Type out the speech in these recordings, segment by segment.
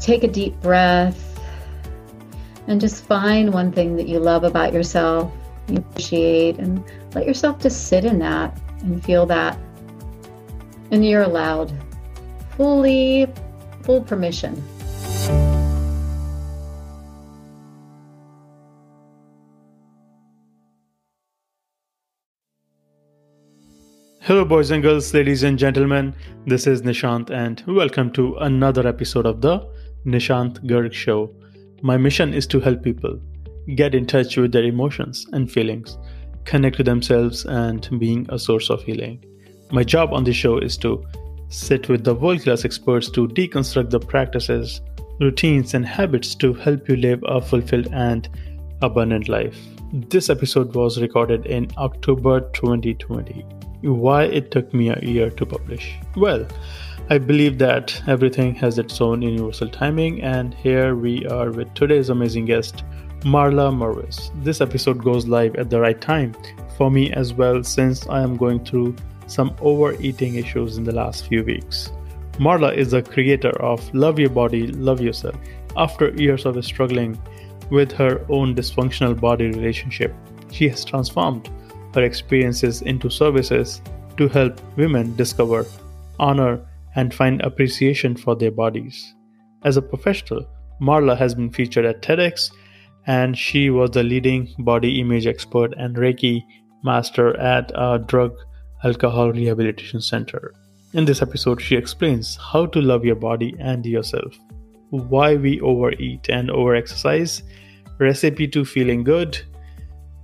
take a deep breath and just find one thing that you love about yourself, you appreciate, and let yourself just sit in that and feel that. And you're allowed fully, full permission. Hello, boys and girls, ladies and gentlemen. This is Nishant, and welcome to another episode of the Nishant Garg Show. My mission is to help people get in touch with their emotions and feelings, connect to themselves, and being a source of healing. My job on this show is to sit with the world class experts to deconstruct the practices, routines, and habits to help you live a fulfilled and abundant life. This episode was recorded in October 2020 why it took me a year to publish. Well, I believe that everything has its own universal timing, and here we are with today's amazing guest, Marla Mervis. This episode goes live at the right time for me as well, since I am going through some overeating issues in the last few weeks. Marla is the creator of Love Your Body, Love Yourself. After years of struggling with her own dysfunctional body relationship, she has transformed her experiences into services to help women discover, honor, and find appreciation for their bodies. As a professional, Marla has been featured at TEDx, and she was the leading body image expert and Reiki master at a drug alcohol rehabilitation center. In this episode, she explains how to love your body and yourself, why we overeat and overexercise, recipe to feeling good,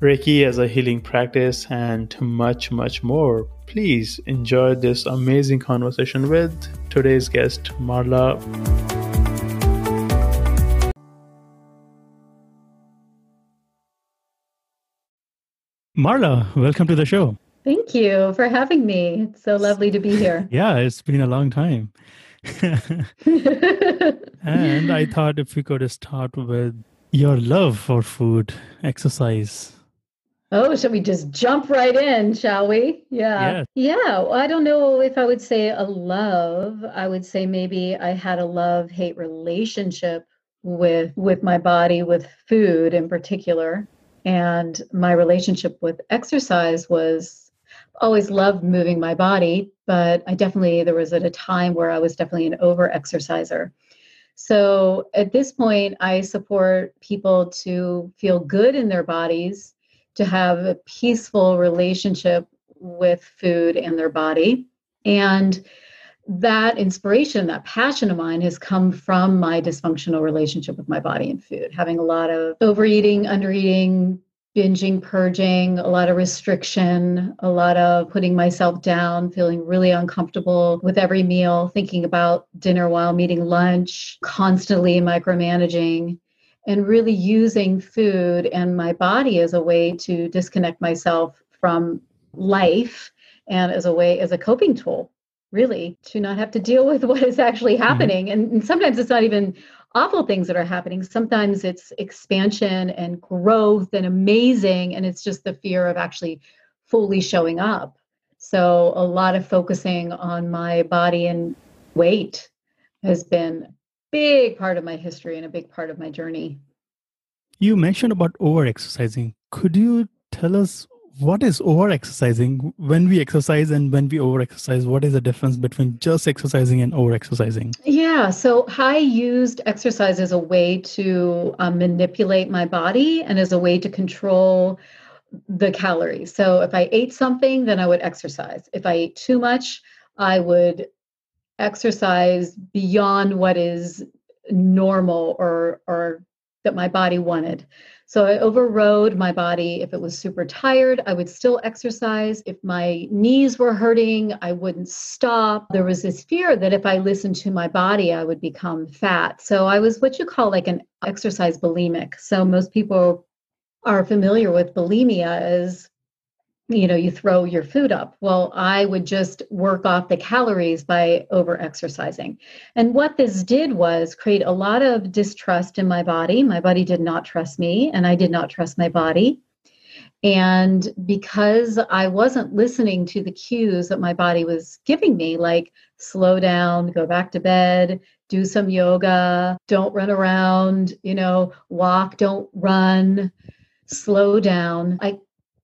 Reiki as a healing practice, and much, much more. Please enjoy this amazing conversation with today's guest, Marla. Marla, welcome to the show. Thank you for having me. It's so lovely to be here. yeah, it's been a long time. and I thought if we could start with your love for food, exercise, Oh, shall we just jump right in, shall we? Yeah. Yeah. Well, I don't know if I would say a love. I would say maybe I had a love-hate relationship with with my body, with food in particular. And my relationship with exercise was always loved moving my body, but I definitely there was at a time where I was definitely an over exerciser. So at this point, I support people to feel good in their bodies to have a peaceful relationship with food and their body. And that inspiration, that passion of mine has come from my dysfunctional relationship with my body and food, having a lot of overeating, undereating, binging, purging, a lot of restriction, a lot of putting myself down, feeling really uncomfortable with every meal, thinking about dinner while meeting lunch, constantly micromanaging and really using food and my body as a way to disconnect myself from life and as a way as a coping tool really to not have to deal with what is actually mm-hmm. happening mm-hmm. and, and sometimes it's not even awful things that are happening sometimes it's expansion and growth and amazing and it's just the fear of actually fully showing up so a lot of focusing on my body and weight has been big part of my history and a big part of my journey. You mentioned about over exercising. Could you tell us what is over exercising? When we exercise and when we over exercise, what is the difference between just exercising and over exercising? Yeah, so I used exercise as a way to um, manipulate my body and as a way to control the calories. So if I ate something, then I would exercise. If I ate too much, I would exercise beyond what is normal or or that my body wanted. So I overrode my body. If it was super tired, I would still exercise. If my knees were hurting, I wouldn't stop. There was this fear that if I listened to my body, I would become fat. So I was what you call like an exercise bulimic. So most people are familiar with bulimia as you know you throw your food up. Well i would just work off the calories by over exercising and what this did was create a lot of distrust in my body. My body did not trust me and i did not trust my body. And because i wasn't listening to the cues that my body was giving me like slow down, go back to bed, do some yoga, don't run around, you know, walk, don't run, slow down. I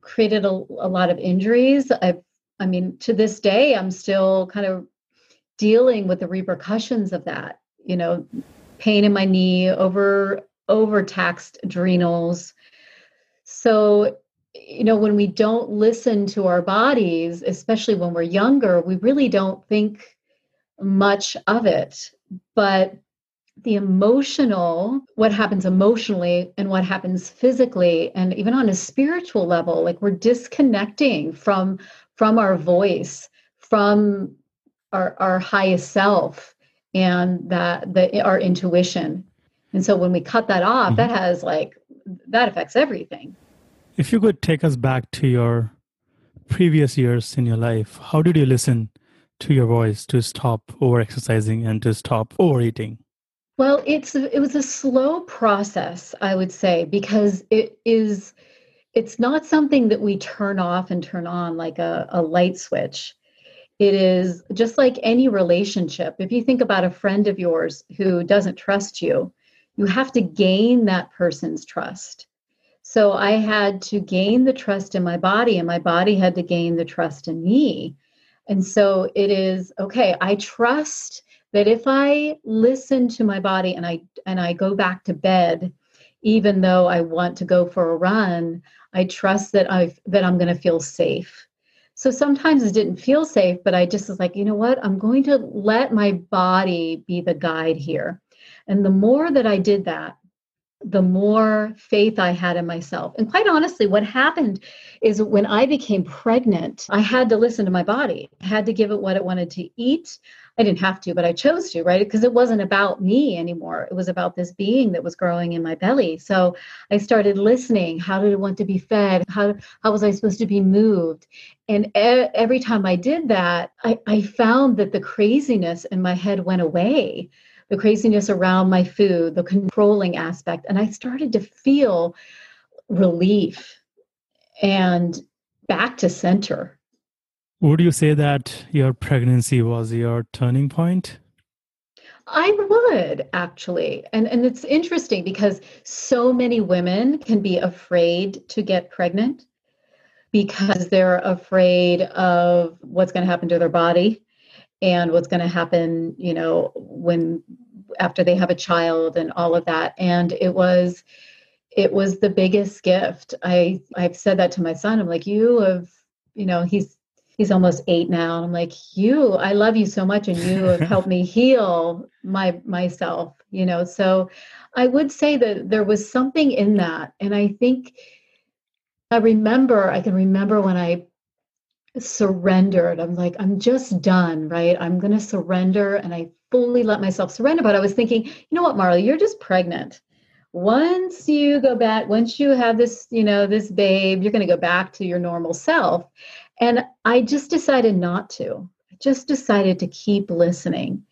created a, a lot of injuries. I I mean, to this day, I'm still kind of dealing with the repercussions of that. You know, pain in my knee, over overtaxed adrenals. So, you know, when we don't listen to our bodies, especially when we're younger, we really don't think much of it. But the emotional, what happens emotionally and what happens physically, and even on a spiritual level, like we're disconnecting from from our voice, from our, our highest self and that the our intuition. And so when we cut that off, mm-hmm. that has like that affects everything. If you could take us back to your previous years in your life, how did you listen to your voice to stop over exercising and to stop overeating? Well, it's it was a slow process, I would say, because it is it's not something that we turn off and turn on like a, a light switch. It is just like any relationship. If you think about a friend of yours who doesn't trust you, you have to gain that person's trust. So I had to gain the trust in my body, and my body had to gain the trust in me. And so it is okay, I trust that if I listen to my body and I and I go back to bed, even though I want to go for a run, I trust that I that I'm going to feel safe. So sometimes it didn't feel safe, but I just was like, you know what? I'm going to let my body be the guide here. And the more that I did that, the more faith I had in myself. And quite honestly, what happened is when I became pregnant, I had to listen to my body. I had to give it what it wanted to eat. I didn't have to, but I chose to, right? Because it wasn't about me anymore. It was about this being that was growing in my belly. So I started listening. How did it want to be fed? How, how was I supposed to be moved? And e- every time I did that, I, I found that the craziness in my head went away the craziness around my food, the controlling aspect. And I started to feel relief and back to center. Would you say that your pregnancy was your turning point? I would actually. And and it's interesting because so many women can be afraid to get pregnant because they're afraid of what's going to happen to their body and what's going to happen, you know, when after they have a child and all of that. And it was it was the biggest gift. I I've said that to my son. I'm like, you have, you know, he's he's almost eight now. I'm like, you, I love you so much, and you have helped me heal my myself. You know, so I would say that there was something in that, and I think I remember. I can remember when I surrendered. I'm like, I'm just done, right? I'm going to surrender, and I fully let myself surrender. But I was thinking, you know what, Marley, you're just pregnant once you go back once you have this you know this babe you're going to go back to your normal self and I just decided not to. I just decided to keep listening.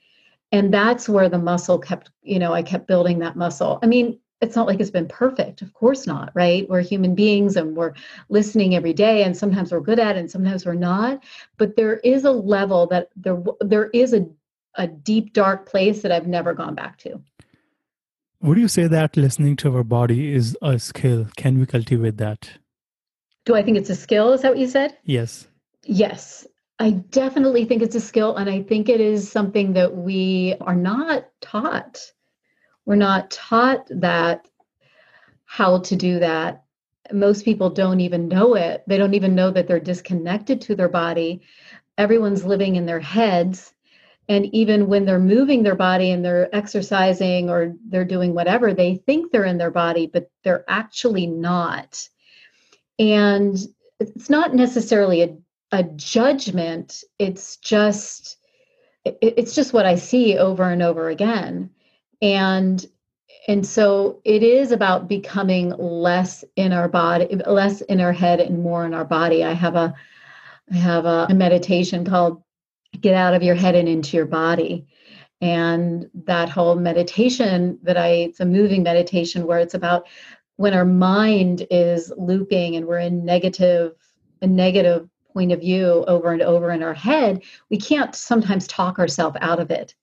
And that's where the muscle kept, you know, I kept building that muscle. I mean, it's not like it's been perfect. Of course not, right? We're human beings and we're listening every day and sometimes we're good at it and sometimes we're not. But there is a level that there there is a a deep dark place that I've never gone back to. Would you say that listening to our body is a skill? Can we cultivate that? Do I think it's a skill? Is that what you said? Yes. Yes. I definitely think it's a skill. And I think it is something that we are not taught. We're not taught that how to do that. Most people don't even know it. They don't even know that they're disconnected to their body. Everyone's living in their heads. And even when they're moving their body and they're exercising or they're doing whatever, they think they're in their body, but they're actually not and it's not necessarily a, a judgment it's just it, it's just what i see over and over again and and so it is about becoming less in our body less in our head and more in our body i have a i have a, a meditation called get out of your head and into your body and that whole meditation that i it's a moving meditation where it's about when our mind is looping and we're in negative a negative point of view over and over in our head, we can't sometimes talk ourselves out of it.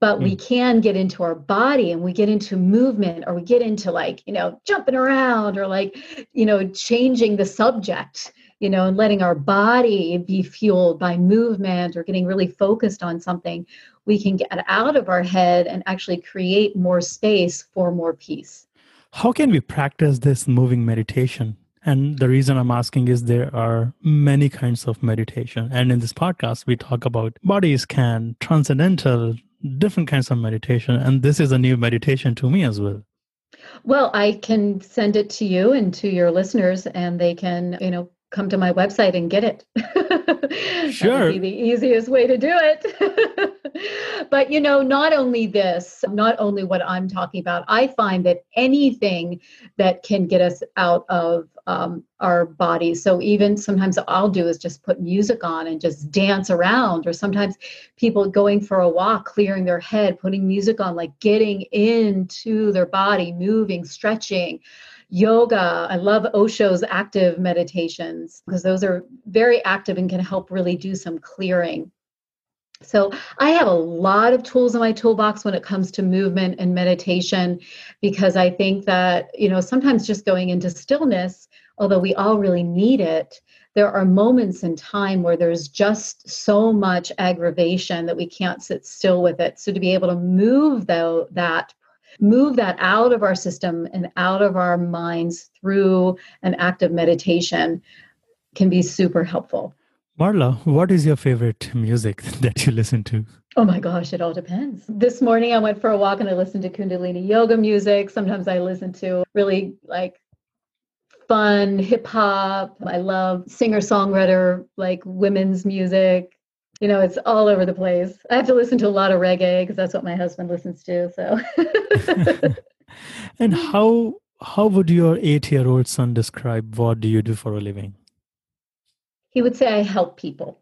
But mm. we can get into our body and we get into movement or we get into like, you know, jumping around or like, you know, changing the subject, you know, and letting our body be fueled by movement or getting really focused on something. We can get out of our head and actually create more space for more peace. How can we practice this moving meditation? And the reason I'm asking is there are many kinds of meditation. And in this podcast, we talk about body scan, transcendental, different kinds of meditation. And this is a new meditation to me as well. Well, I can send it to you and to your listeners, and they can, you know, come to my website and get it. sure. be the easiest way to do it. but you know, not only this, not only what I'm talking about, I find that anything that can get us out of um, our bodies. So even sometimes I'll do is just put music on and just dance around, or sometimes people going for a walk, clearing their head, putting music on, like getting into their body, moving, stretching yoga. I love Osho's active meditations because those are very active and can help really do some clearing. So, I have a lot of tools in my toolbox when it comes to movement and meditation because I think that, you know, sometimes just going into stillness, although we all really need it, there are moments in time where there's just so much aggravation that we can't sit still with it. So, to be able to move though that move that out of our system and out of our minds through an act of meditation can be super helpful. Marla, what is your favorite music that you listen to? Oh my gosh, it all depends. This morning I went for a walk and I listened to Kundalini yoga music. Sometimes I listen to really like fun hip hop. I love singer songwriter, like women's music you know, it's all over the place. I have to listen to a lot of reggae because that's what my husband listens to. So, and how how would your eight year old son describe what do you do for a living? He would say, "I help people."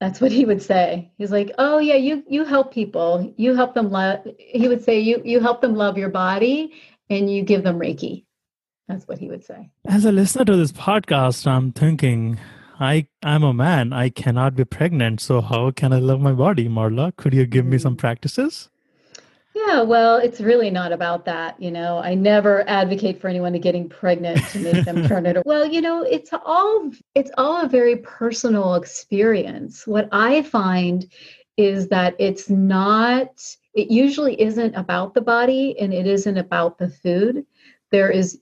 That's what he would say. He's like, "Oh yeah, you you help people. You help them love." He would say, "You you help them love your body, and you give them Reiki." That's what he would say. As a listener to this podcast, I'm thinking I I'm a man. I cannot be pregnant. So how can I love my body, Marla? Could you give me some mm. practices? Yeah, well, it's really not about that. You know, I never advocate for anyone to getting pregnant to make them turn it. Well, you know, it's all it's all a very personal experience. What I find is that it's not. It usually isn't about the body, and it isn't about the food. There is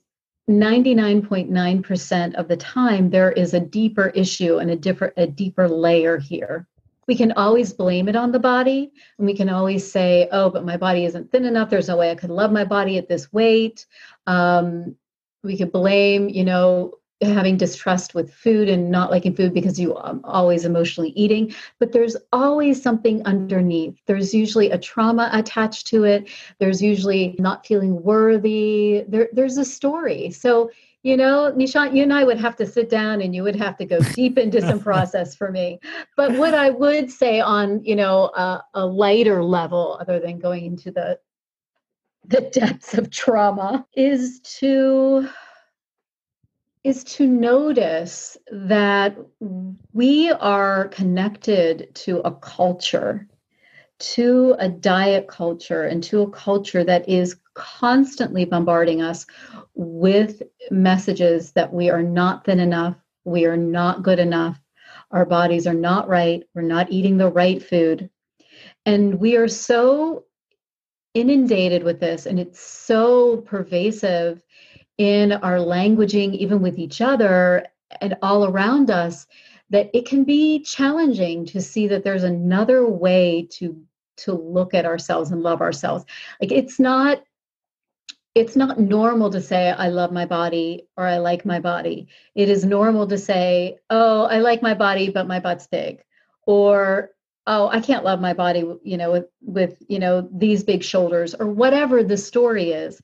99.9% of the time there is a deeper issue and a different a deeper layer here. We can always blame it on the body and we can always say oh but my body isn't thin enough. There's no way i could love my body at this weight. Um, we could blame you know having distrust with food and not liking food because you are always emotionally eating but there's always something underneath. There's usually a trauma attached to it. There's usually not feeling worthy. There, there's a story. So you know nishant you and i would have to sit down and you would have to go deep into some process for me. But what i would say on you know a, a lighter level other than going into the the depths of trauma is to is to notice that we are connected to a culture, to a diet culture, and to a culture that is constantly bombarding us with messages that we are not thin enough, we are not good enough, our bodies are not right, we're not eating the right food. And we are so inundated with this, and it's so pervasive in our languaging, even with each other and all around us, that it can be challenging to see that there's another way to to look at ourselves and love ourselves. Like it's not it's not normal to say I love my body or I like my body. It is normal to say, "Oh, I like my body but my butt's big." Or oh i can't love my body you know with with you know these big shoulders or whatever the story is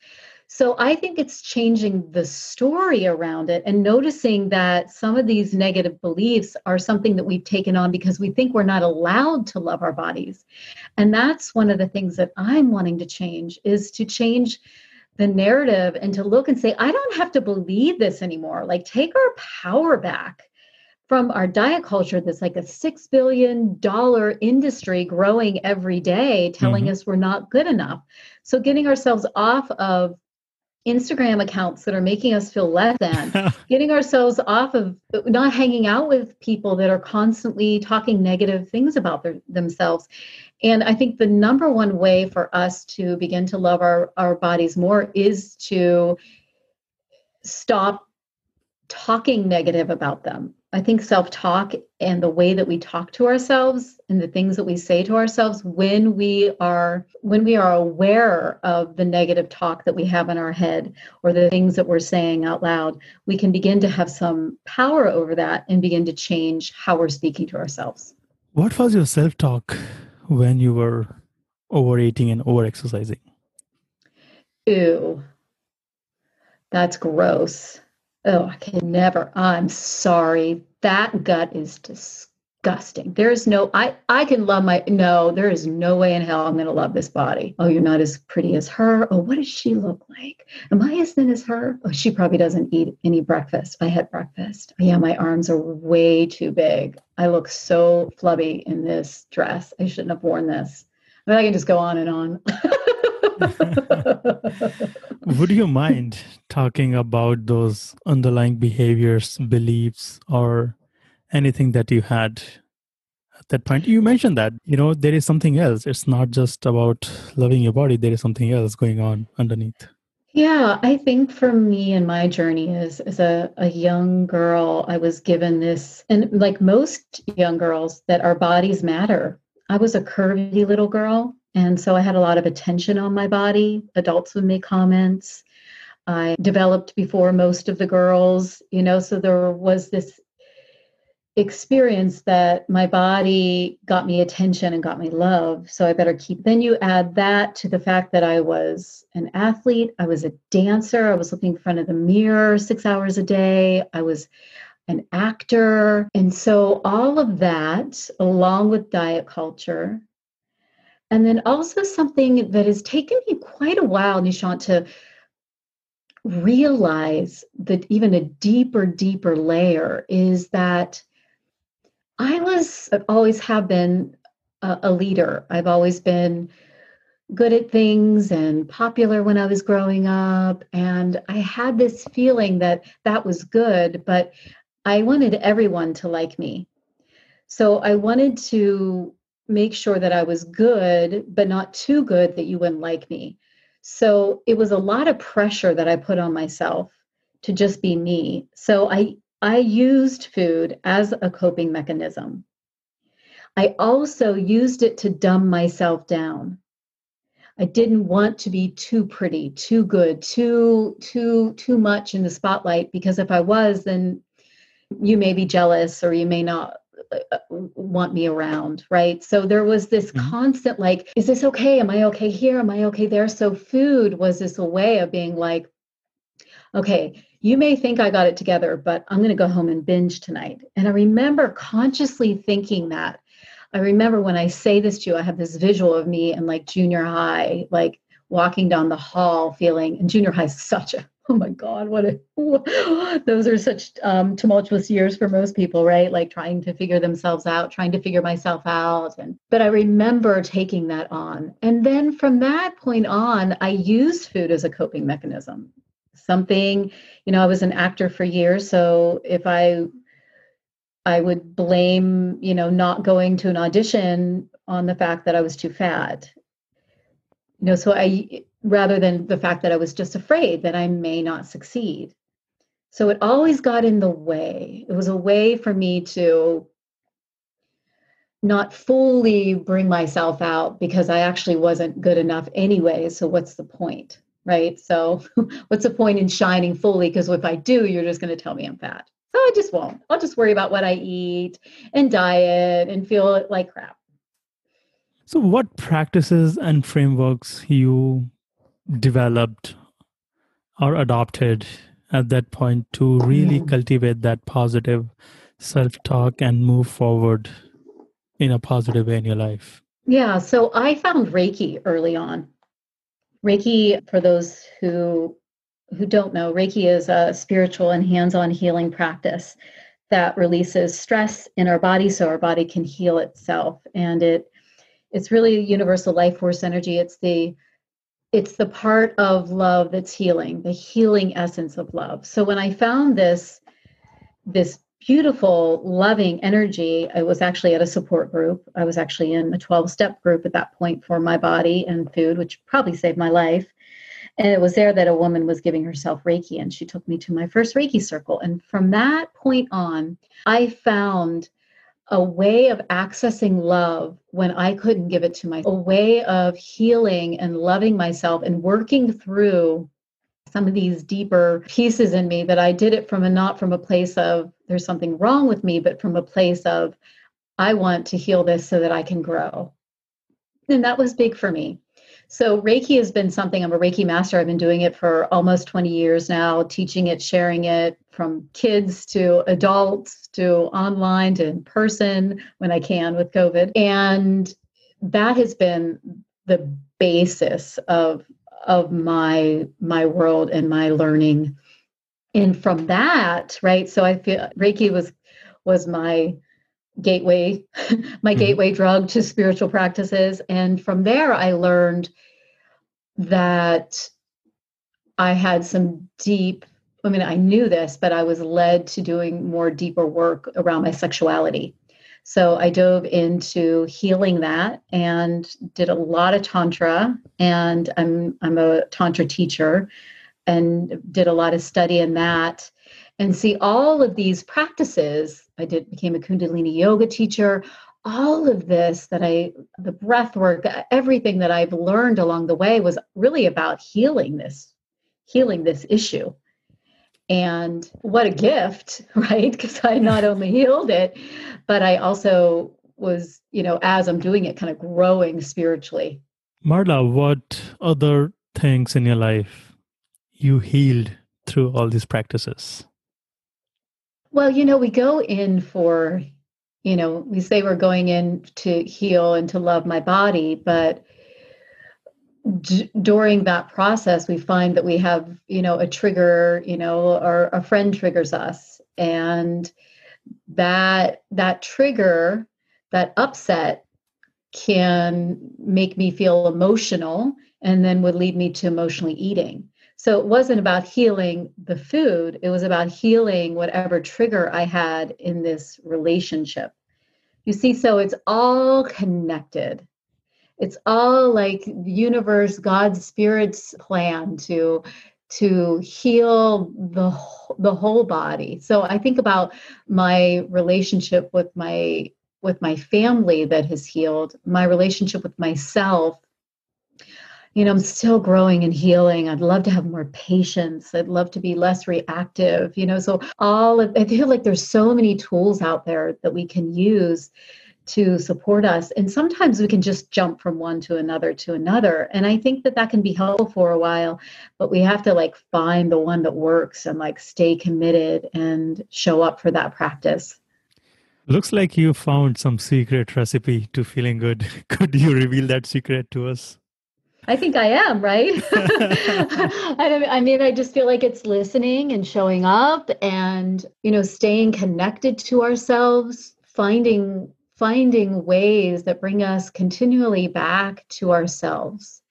so I think it's changing the story around it and noticing that some of these negative beliefs are something that we've taken on because we think we're not allowed to love our bodies. And that's one of the things that I'm wanting to change is to change the narrative and to look and say, I don't have to believe this anymore. Like take our power back from our diet culture that's like a six billion dollar industry growing every day telling mm-hmm. us we're not good enough so getting ourselves off of instagram accounts that are making us feel less than getting ourselves off of not hanging out with people that are constantly talking negative things about their, themselves. And i think the number one way for us to begin to love our, our bodies more is to stop talking negative about them I think self talk and the way that we talk to ourselves and the things that we say to ourselves when we are when we are aware of the negative talk that we have in our head or the things that we're saying out loud, we can begin to have some power over that and begin to change how we're speaking to ourselves. What was your self talk when you were overeating and over exercising? Ew. That's gross. Oh, I can never. I'm sorry. That gut is disgusting. There's no I I can love my no, there is no way in hell I'm going to love this body. Oh, you're not as pretty as her. Oh, what does she look like? Am I as thin as her? Oh, she probably doesn't eat any breakfast. I had breakfast. Yeah, my arms are way too big. I look so flubby in this dress. I shouldn't have worn this. I mean, I can just go on and on. Would you mind talking about those underlying behaviors, beliefs, or anything that you had at that point? You mentioned that, you know, there is something else. It's not just about loving your body, there is something else going on underneath. Yeah, I think for me and my journey as, as a, a young girl, I was given this, and like most young girls, that our bodies matter. I was a curvy little girl and so I had a lot of attention on my body. Adults would make comments. I developed before most of the girls, you know, so there was this experience that my body got me attention and got me love. So I better keep. Then you add that to the fact that I was an athlete, I was a dancer, I was looking in front of the mirror six hours a day, I was an actor. And so all of that, along with diet culture, and then also something that has taken me quite a while, Nishant, to realize that even a deeper, deeper layer is that I was always have been a, a leader. I've always been good at things and popular when I was growing up. And I had this feeling that that was good, but I wanted everyone to like me. So I wanted to make sure that I was good, but not too good that you wouldn't like me. So it was a lot of pressure that I put on myself to just be me. So I I used food as a coping mechanism. I also used it to dumb myself down. I didn't want to be too pretty, too good, too too too much in the spotlight because if I was then you may be jealous or you may not want me around right? So there was this mm-hmm. constant like is this okay? Am i okay here? Am i okay there? So food was this a way of being like okay you may think i got it together but i'm going to go home and binge tonight. And i remember consciously thinking that. I remember when i say this to you i have this visual of me in like junior high like walking down the hall feeling and junior high is such a oh my god what a those are such um, tumultuous years for most people right? Like trying to figure themselves out trying to figure myself out. And but i remember taking that on. And then from that point on i used food as a coping mechanism. Something you know i was an actor for years so if i i would blame you know not going to an audition on the fact that i was too fat you know so i rather than the fact that I was just afraid that I may not succeed. So it always got in the way. It was a way for me to not fully bring myself out because I actually wasn't good enough anyway. So what's the point? Right. So what's the point in shining fully? Because if I do, you're just going to tell me I'm fat. So I just won't. I'll just worry about what I eat and diet and feel like crap. So, what practices and frameworks you developed or adopted at that point to really mm. cultivate that positive self talk and move forward in a positive way in your life? Yeah, so I found Reiki early on. Reiki, for those who who don't know, Reiki is a spiritual and hands-on healing practice that releases stress in our body so our body can heal itself and it it's really universal life force energy. It's the it's the part of love that's healing the healing essence of love. So when i found this this beautiful loving energy i was actually at a support group. I was actually in a 12 step group at that point for my body and food which probably saved my life. And it was there that a woman was giving herself reiki and she took me to my first reiki circle. And from that point on i found a way of accessing love when I couldn't give it to myself, a way of healing and loving myself and working through some of these deeper pieces in me that I did it from a not from a place of there's something wrong with me, but from a place of I want to heal this so that I can grow. And that was big for me. So, Reiki has been something, I'm a Reiki master. I've been doing it for almost 20 years now, teaching it, sharing it from kids to adults to online to in person when I can with COVID. And that has been the basis of of my my world and my learning and from that right so i feel reiki was was my gateway my mm-hmm. gateway drug to spiritual practices. And from there i learned that i had some deep i mean i knew this but i was led to doing more deeper work around my sexuality. So i dove into healing that and did a lot of tantra. And i'm i'm a tantra teacher and did a lot of study in that. And see all of these practices i did became a kundalini yoga teacher. All of this that i the breath work everything that i've learned along the way was really about healing this healing this issue. And what a gift right? Because i not only healed it but i also was you know as i'm doing it kind of growing spiritually. Marla what other things in your life you healed through all these practices well, you know, we go in for, you know, we say we're going in to heal and to love my body, but d- during that process, we find that we have, you know, a trigger, you know, or a friend triggers us. And that that trigger, that upset can make me feel emotional and then would lead me to emotionally eating. So it wasn't about healing the food, it was about healing whatever trigger I had in this relationship. You see, so it's all connected. It's all like the universe, God's spirit's plan to to heal the the whole body. So I think about my relationship with my with my family that has healed, my relationship with myself you know, I'm still growing and healing. I'd love to have more patience. I'd love to be less reactive, you know. So, all of, I feel like there's so many tools out there that we can use to support us. And sometimes we can just jump from one to another to another. And I think that that can be helpful for a while, but we have to like find the one that works and like stay committed and show up for that practice. Looks like you found some secret recipe to feeling good. Could you reveal that secret to us? I think I am, right? I mean, I just feel like it's listening and showing up and, you know, staying connected to ourselves, finding finding ways that bring us continually back to ourselves.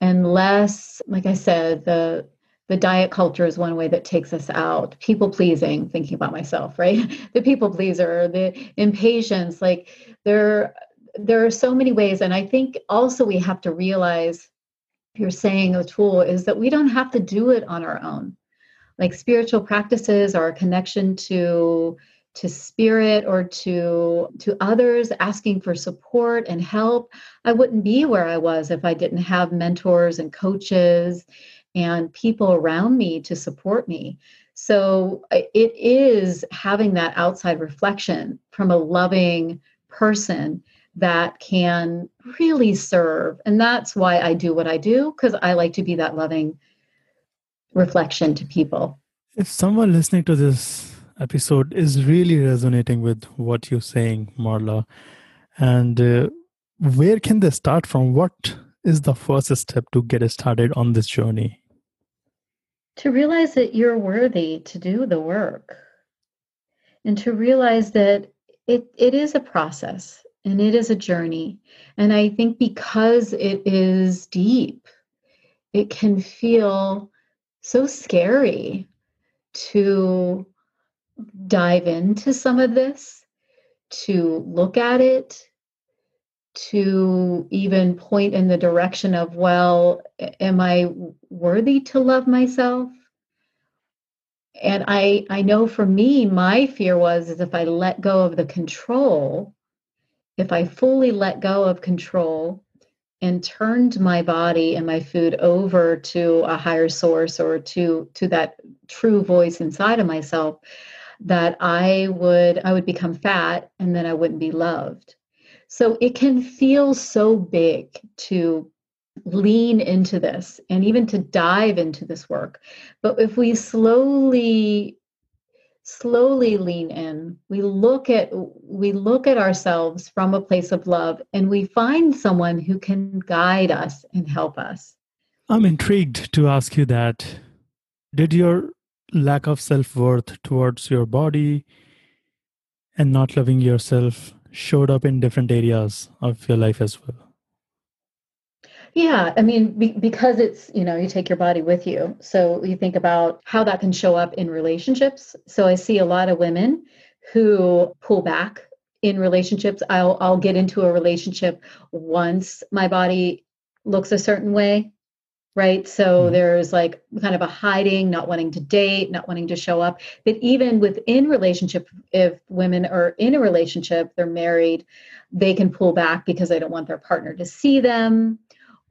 And less like i said the the diet culture is one way that takes us out. People pleasing thinking about myself right? The people pleaser the impatience like there there are so many ways. And i think also we have to realize you're saying a tool is that we don't have to do it on our own. Like spiritual practices or a connection to to spirit or to to others asking for support and help. I wouldn't be where i was if i didn't have mentors and coaches and people around me to support me. So it is having that outside reflection from a loving person that can really serve. And that's why I do what I do, because I like to be that loving reflection to people. If someone listening to this episode is really resonating with what you're saying, Marla, and uh, where can they start from? What is the first step to get started on this journey? To realize that you're worthy to do the work and to realize that it, it is a process and it is a journey. And I think because it is deep, it can feel so scary to dive into some of this, to look at it, to even point in the direction of, well, am I worthy to love myself? And I I know for me, my fear was is if I let go of the control, if I fully let go of control and turned my body and my food over to a higher source or to to that true voice inside of myself, that I would I would become fat and then I wouldn't be loved. So it can feel so big to lean into this and even to dive into this work. But if we slowly slowly lean in. We look at we look at ourselves from a place of love and we find someone who can guide us and help us. I'm intrigued to ask you that. Did your lack of self-worth towards your body and not loving yourself showed up in different areas of your life as well yeah, I mean, be, because it's, you know, you take your body with you. So you think about how that can show up in relationships. So I see a lot of women who pull back in relationships. I'll I'll get into a relationship once my body looks a certain way, right? So mm-hmm. there's like kind of a hiding, not wanting to date, not wanting to show up. But even within relationship, if women are in a relationship, they're married, they can pull back because they don't want their partner to see them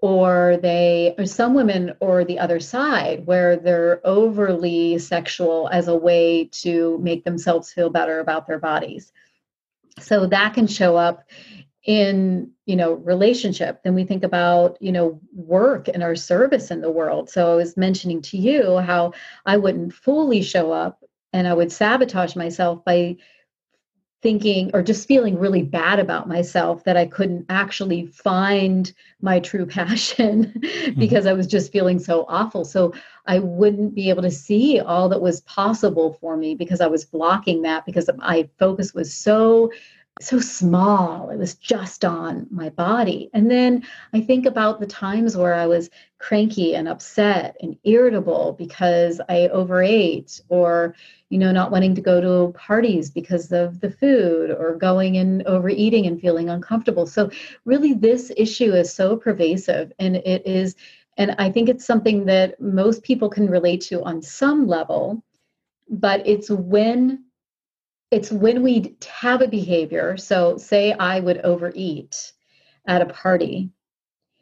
or they or some women or the other side where they're overly sexual as a way to make themselves feel better about their bodies. So that can show up in you know relationship. Then we think about you know work and our service in the world. So i was mentioning to you how i wouldn't fully show up and i would sabotage myself by thinking or just feeling really bad about myself that I couldn't actually find my true passion mm-hmm. because I was just feeling so awful. So I wouldn't be able to see all that was possible for me because I was blocking that because my focus was so so small. It was just on my body. And then I think about the times where I was cranky and upset and irritable because I overate or, you know, not wanting to go to parties because of the food or going and overeating and feeling uncomfortable. So, really, this issue is so pervasive and it is, and I think it's something that most people can relate to on some level. But it's when it's when we have a behavior. So, say I would overeat at a party.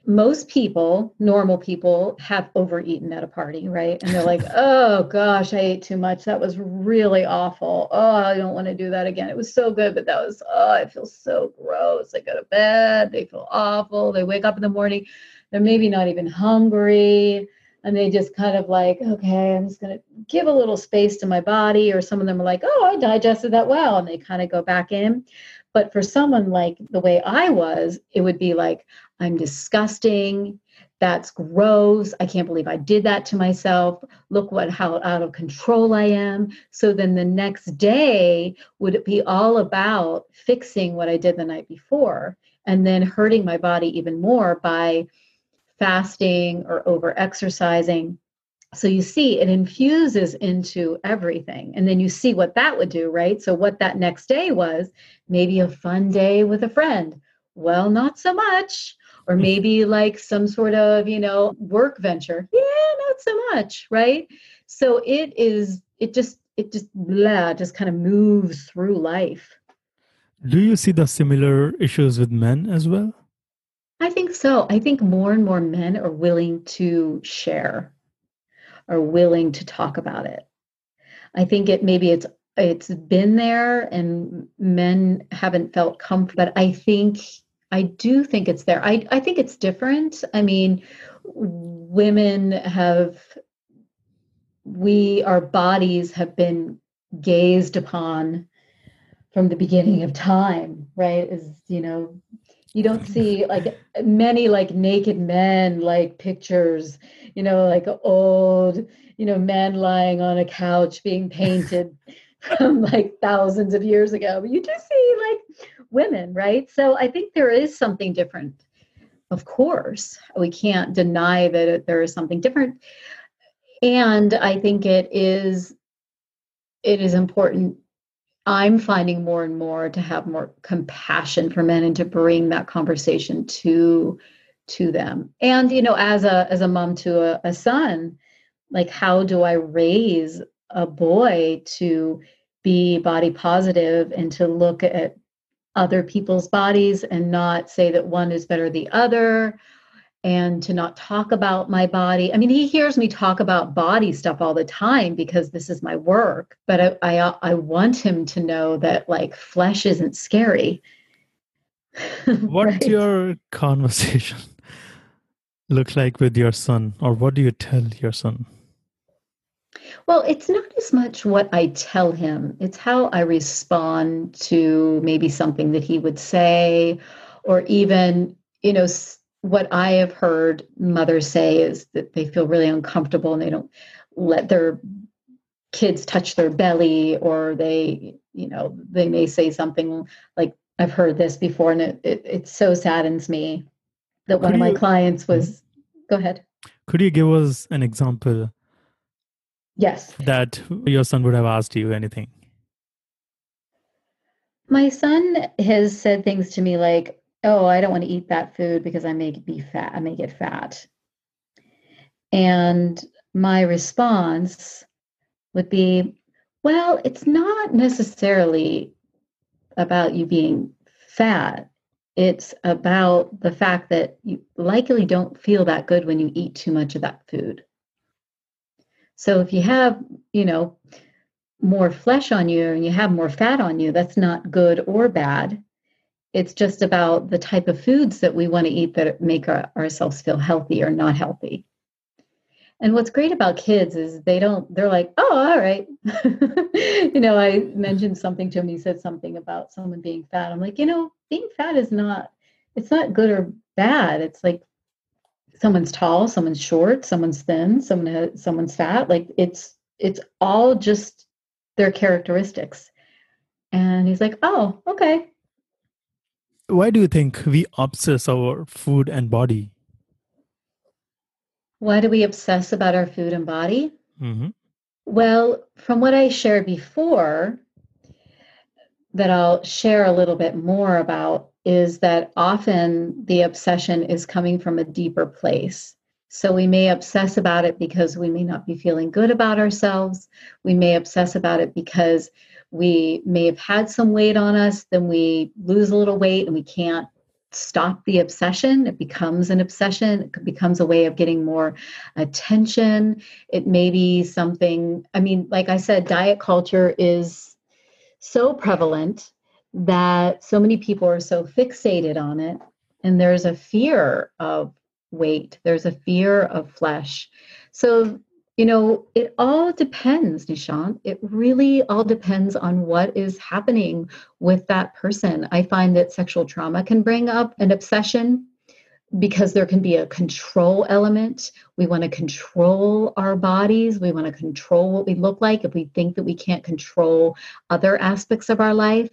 Most people, normal people, have overeaten at a party, right? And they're like, oh gosh, I ate too much. That was really awful. Oh, I don't want to do that again. It was so good, but that was, oh, I feel so gross. They go to bed, they feel awful. They wake up in the morning, they're maybe not even hungry and they just kind of like, okay, I'm just going to give a little space to my body. Or some of them are like, oh, I digested that well. And they kind of go back in. But for someone like the way I was, it would be like, I'm disgusting. That's gross. I can't believe I did that to myself. Look what how out of control I am. So then the next day would be all about fixing what I did the night before and then hurting my body even more by fasting or over exercising. So you see, it infuses into everything. And then you see what that would do, right? So, what that next day was maybe a fun day with a friend. Well, not so much. Or hmm. maybe like some sort of, you know, work venture. Yeah, not so much, right? So it is, it just, it just, blah, just kind of moves through life. Do you see the similar issues with men as well? I think so. I think more and more men are willing to share, are willing to talk about it. I think it maybe it's it's been there and men haven't felt comfort, but I think I do think it's there. I, I think it's different. I mean, women have we our bodies have been gazed upon from the beginning of time, right? As you know, you don't see like many like naked men like pictures you know like old you know men lying on a couch being painted from like thousands of years ago. But you do see like women, right? So I think there is something different. Of course, we can't deny that there is something different. And I think it is it is important I'm finding more and more to have more compassion for men and to bring that conversation to to them. And you know, as a as a mom to a, a son, like how do I raise a boy to be body positive and to look at other people's bodies and not say that one is better the other and to not talk about my body. I mean, he hears me talk about body stuff all the time because this is my work, but I I, I want him to know that like flesh isn't scary. What's right? your conversation look like with your son or what do you tell your son? Well, it's not as much what I tell him, it's how I respond to maybe something that he would say, or even, you know, what I have heard mothers say is that they feel really uncomfortable and they don't let their kids touch their belly, or they, you know, they may say something like, I've heard this before, and it, it, it so saddens me that Could one of my clients was, mm-hmm. go ahead. Could you give us an example Yes. That your son would have asked you anything. My son has said things to me like, "Oh, I don't want to eat that food because I may be fat. I may get fat." And my response would be, "Well, it's not necessarily about you being fat. It's about the fact that you likely don't feel that good when you eat too much of that food." So if you have, you know, more flesh on you and you have more fat on you, that's not good or bad. It's just about the type of foods that we want to eat that make our, ourselves feel healthy or not healthy. And what's great about kids is they don't, they're like, oh, all right. you know, I mentioned something to him. He said something about someone being fat. I'm like, you know, being fat is not, it's not good or bad. It's like someone's tall, someone's short, someone's thin, someone has, someone's fat. Like it's it's all just their characteristics. And he's like, "Oh, okay." Why do you think we obsess our food and body? Why do we obsess about our food and body? Mm-hmm. Well, from what I shared before, that I'll share a little bit more about is that often the obsession is coming from a deeper place. So we may obsess about it because we may not be feeling good about ourselves. We may obsess about it because we may have had some weight on us, then we lose a little weight and we can't stop the obsession. It becomes an obsession. It becomes a way of getting more attention. It may be something, I mean, like I said, diet culture is so prevalent that so many people are so fixated on it and there's a fear of weight there's a fear of flesh so you know it all depends nishant it really all depends on what is happening with that person i find that sexual trauma can bring up an obsession because there can be a control element. We want to control our bodies. We want to control what we look like if we think that we can't control other aspects of our life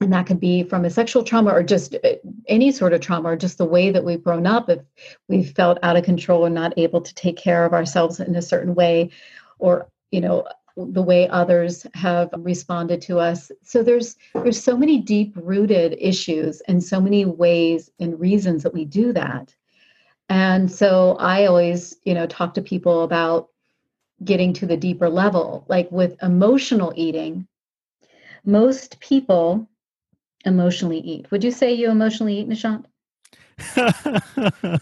and that could be from a sexual trauma or just uh, any sort of trauma or just the way that we've grown up if we felt out of control and not able to take care of ourselves in a certain way or you know the way others have responded to us. So there's there's so many deep rooted issues and so many ways and reasons that we do that. And so i always you know talk to people about getting to the deeper level. Like with emotional eating most people emotionally eat. Would you say you emotionally eat, Nishant?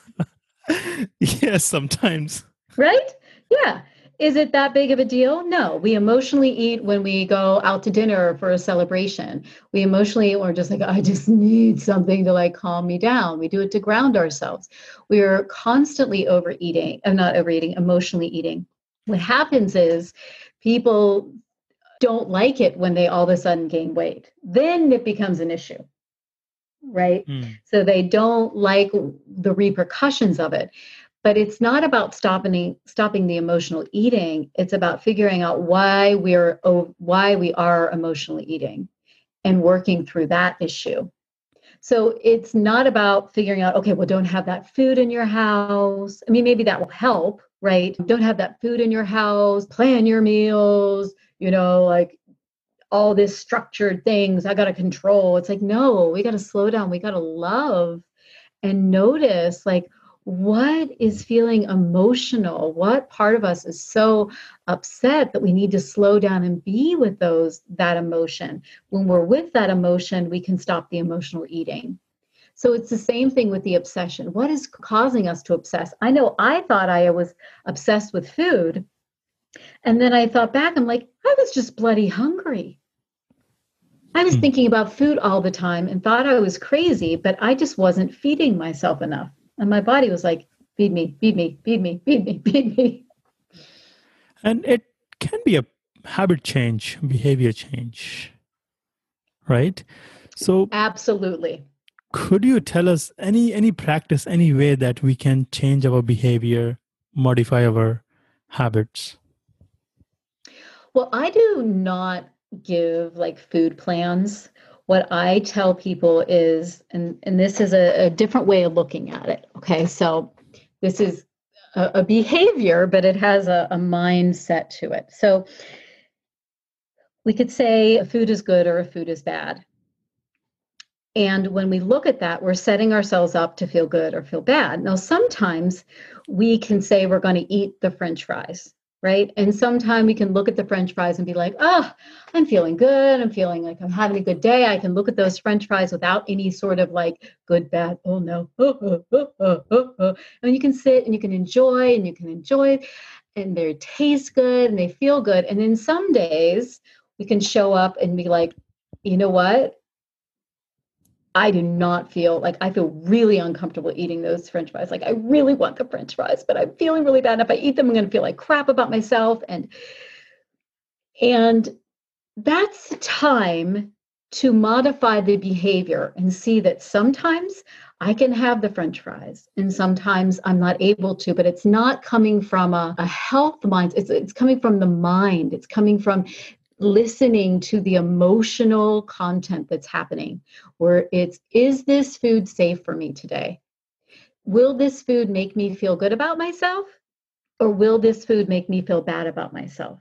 yes, sometimes. Right? Yeah. Is it that big of a deal? No. We emotionally eat when we go out to dinner for a celebration. We emotionally we're just like, I just need something to like calm me down. We do it to ground ourselves. We are constantly overeating, I'm uh, not overeating, emotionally eating. What happens is people don't like it when they all of a sudden gain weight. Then it becomes an issue, right? Mm. So they don't like the repercussions of it. but it's not about stopping stopping the emotional eating it's about figuring out why we're why we are emotionally eating and working through that issue so it's not about figuring out okay well don't have that food in your house i mean maybe that will help right don't have that food in your house plan your meals you know like all this structured things i got to control. It's like no we got to slow down we got to love and notice like what is feeling emotional? What part of us is so upset that we need to slow down and be with those that emotion? When we're with that emotion we can stop the emotional eating. So it's the same thing with the obsession. What is causing us to obsess? I know i thought i was obsessed with food and then i thought back i'm like i was just bloody hungry I was hmm. thinking about food all the time and thought I was crazy, but I just wasn't feeding myself enough. And my body was like, feed me, feed me, feed me, feed me, feed me. And it can be a habit change, behavior change, right? So absolutely. Could you tell us any any practice, any way that we can change our behavior, modify our habits? Well, I do not give like food plans what I tell people is, and, and this is a, a different way of looking at it. Okay. So this is a, a behavior, but it has a, a mindset to it. So we could say a food is good or a food is bad. And when we look at that, we're setting ourselves up to feel good or feel bad. Now, sometimes we can say we're going to eat the french fries right? And sometimes we can look at the french fries and be like, oh, I'm feeling good. I'm feeling like I'm having a good day. I can look at those french fries without any sort of like good, bad, oh no. And you can sit and you can enjoy and you can enjoy and they taste good and they feel good. And then some days we can show up and be like, you know what? I do not feel like I feel really uncomfortable eating those french fries. Like I really want the french fries, but I'm feeling really bad. And if I eat them, I'm going to feel like crap about myself. And and that's time to modify the behavior and see that sometimes I can have the french fries and sometimes I'm not able to, but it's not coming from a, a health mind. It's, it's coming from the mind. It's coming from listening to the emotional content that's happening where it's is this food safe for me today? Will this food make me feel good about myself or will this food make me feel bad about myself?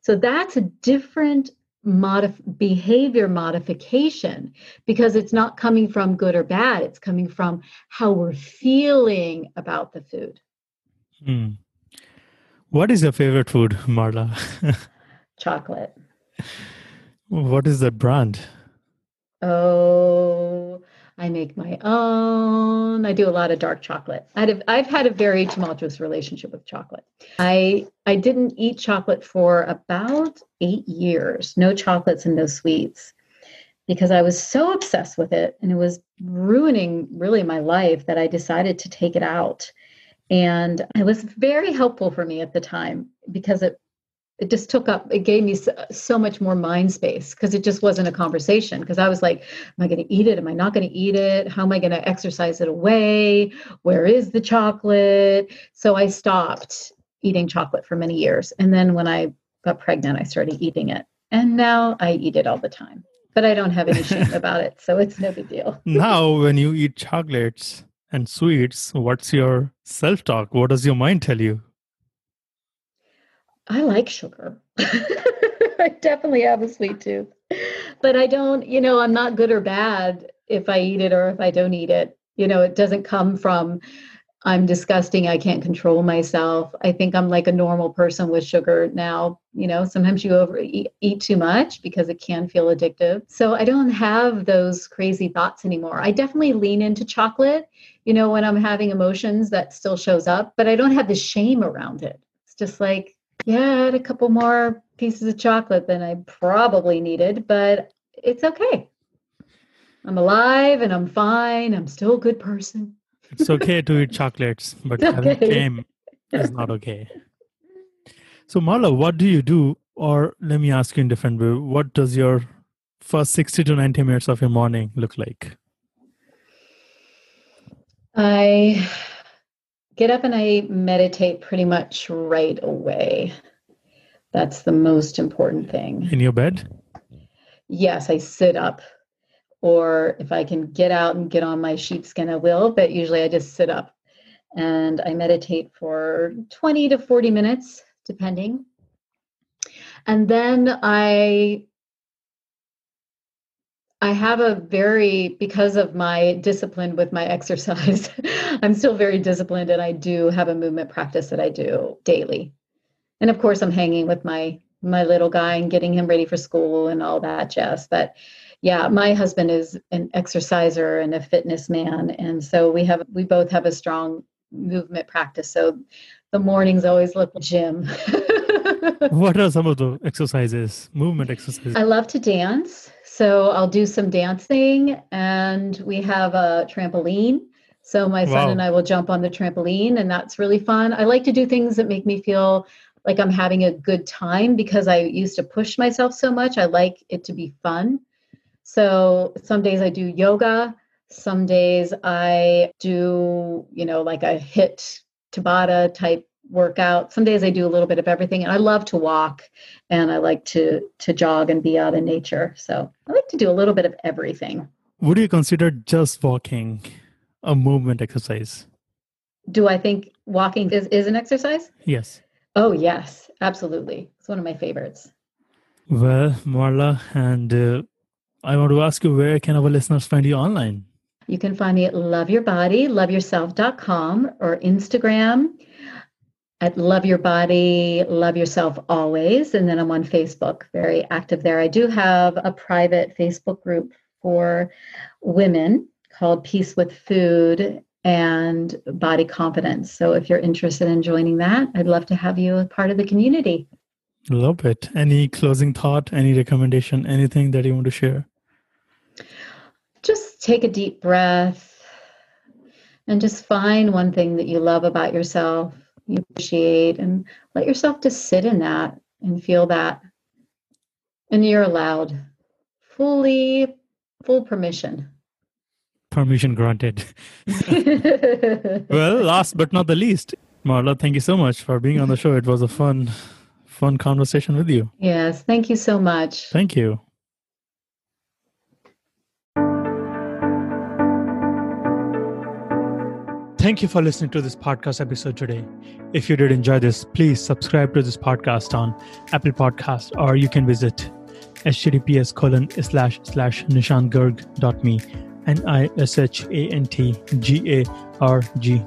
So that's a different modif- behavior modification because it's not coming from good or bad it's coming from how we're feeling about the food. Hmm. what is your favorite food marla? Chocolate what is that brand? Oh, I make my own. I do a lot of dark chocolate. I've I've had a very tumultuous relationship with chocolate. I I didn't eat chocolate for about eight years. No chocolates and no sweets, because I was so obsessed with it, and it was ruining really my life that I decided to take it out. And it was very helpful for me at the time because it it just took up it gave me so, so much more mind space because it just wasn't a conversation because i was like am i going to eat it? Am i not going to eat it? How am i going to exercise it away? Where is the chocolate? So i stopped eating chocolate for many years and then when i got pregnant i started eating it and now i eat it all the time but i don't have any shame about it so it's no big deal. Now when you eat chocolates and sweets what's your self-talk? What does your mind tell you I like sugar. I definitely have a sweet tooth. But I don't, you know, I'm not good or bad if I eat it or if I don't eat it. You know, it doesn't come from I'm disgusting, I can't control myself. I think I'm like a normal person with sugar now. You know, sometimes you over eat, eat too much because it can feel addictive. So I don't have those crazy thoughts anymore. I definitely lean into chocolate, you know, when I'm having emotions that still shows up, but I don't have the shame around it. It's just like yeah, I had a couple more pieces of chocolate than I probably needed, but it's okay. I'm alive and I'm fine. I'm still a good person. It's okay to eat chocolates, but having shame is not okay. So, Marla, what do you do? Or let me ask you in different way. What does your first 60 to 90 minutes of your morning look like? I get up and I meditate pretty much right away. That's the most important thing. In your bed? Yes, I sit up. Or if I can get out and get on my sheepskin, I will, but usually I just sit up and I meditate for 20 to 40 minutes, depending. And then I I have a very, because of my discipline with my exercise, I'm still very disciplined and I do have a movement practice that I do daily. And of course, I'm hanging with my my little guy and getting him ready for school and all that jazz. But yeah, my husband is an exerciser and a fitness man, and so we have we both have a strong movement practice. So the mornings always look gym. what are some of the exercises, movement exercises? I love to dance. So I'll do some dancing, and we have a trampoline. So my son wow. and I will jump on the trampoline, and that's really fun. I like to do things that make me feel like I'm having a good time because I used to push myself so much. I like it to be fun. So some days I do yoga. Some days I do, you know, like a HIIT Tabata type workout. Some days I do a little bit of everything and I love to walk and I like to to jog and be out in nature. So I like to do a little bit of everything. Would you consider just walking a movement exercise? Do I think walking is, is an exercise? Yes. Oh, yes, absolutely. It's one of my favorites. Well, Marla, and uh, I want to ask you where can our listeners find you online? You can find me at loveyourbodyloveyourself.com or Instagram at Love Your Body, Love Yourself Always. And then I'm on Facebook, very active there. I do have a private Facebook group for women called Peace with Food and Body Confidence. So if you're interested in joining that, I'd love to have you a part of the community. Love it. Any closing thought, any recommendation, anything that you want to share? Just take a deep breath and just find one thing that you love about yourself you appreciate and let yourself just sit in that and feel that. And you're allowed fully, full permission. Permission granted. well, last but not the least, Marla, thank you so much for being on the show. It was a fun, fun conversation with you. Yes, thank you so much. Thank you. Thank you for listening to this podcast episode today. If you did enjoy this, please subscribe to this podcast on Apple Podcast or you can visit https colon slash slash nishantgarg.me N-I-S-H-A-N-T-G-A-R-G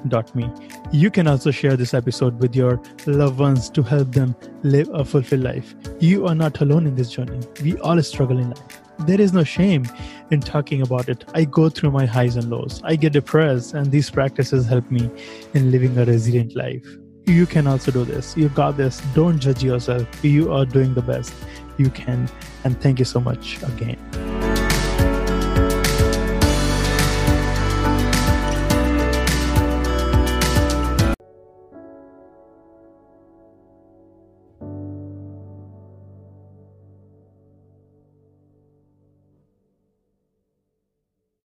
dot me. You can also share this episode with your loved ones to help them live a fulfilled life. You are not alone in this journey. We all struggle in life there is no shame in talking about it. I go through my highs and lows. I get depressed, and these practices help me in living a resilient life. You can also do this. You've got this. Don't judge yourself. You are doing the best you can. And thank you so much again.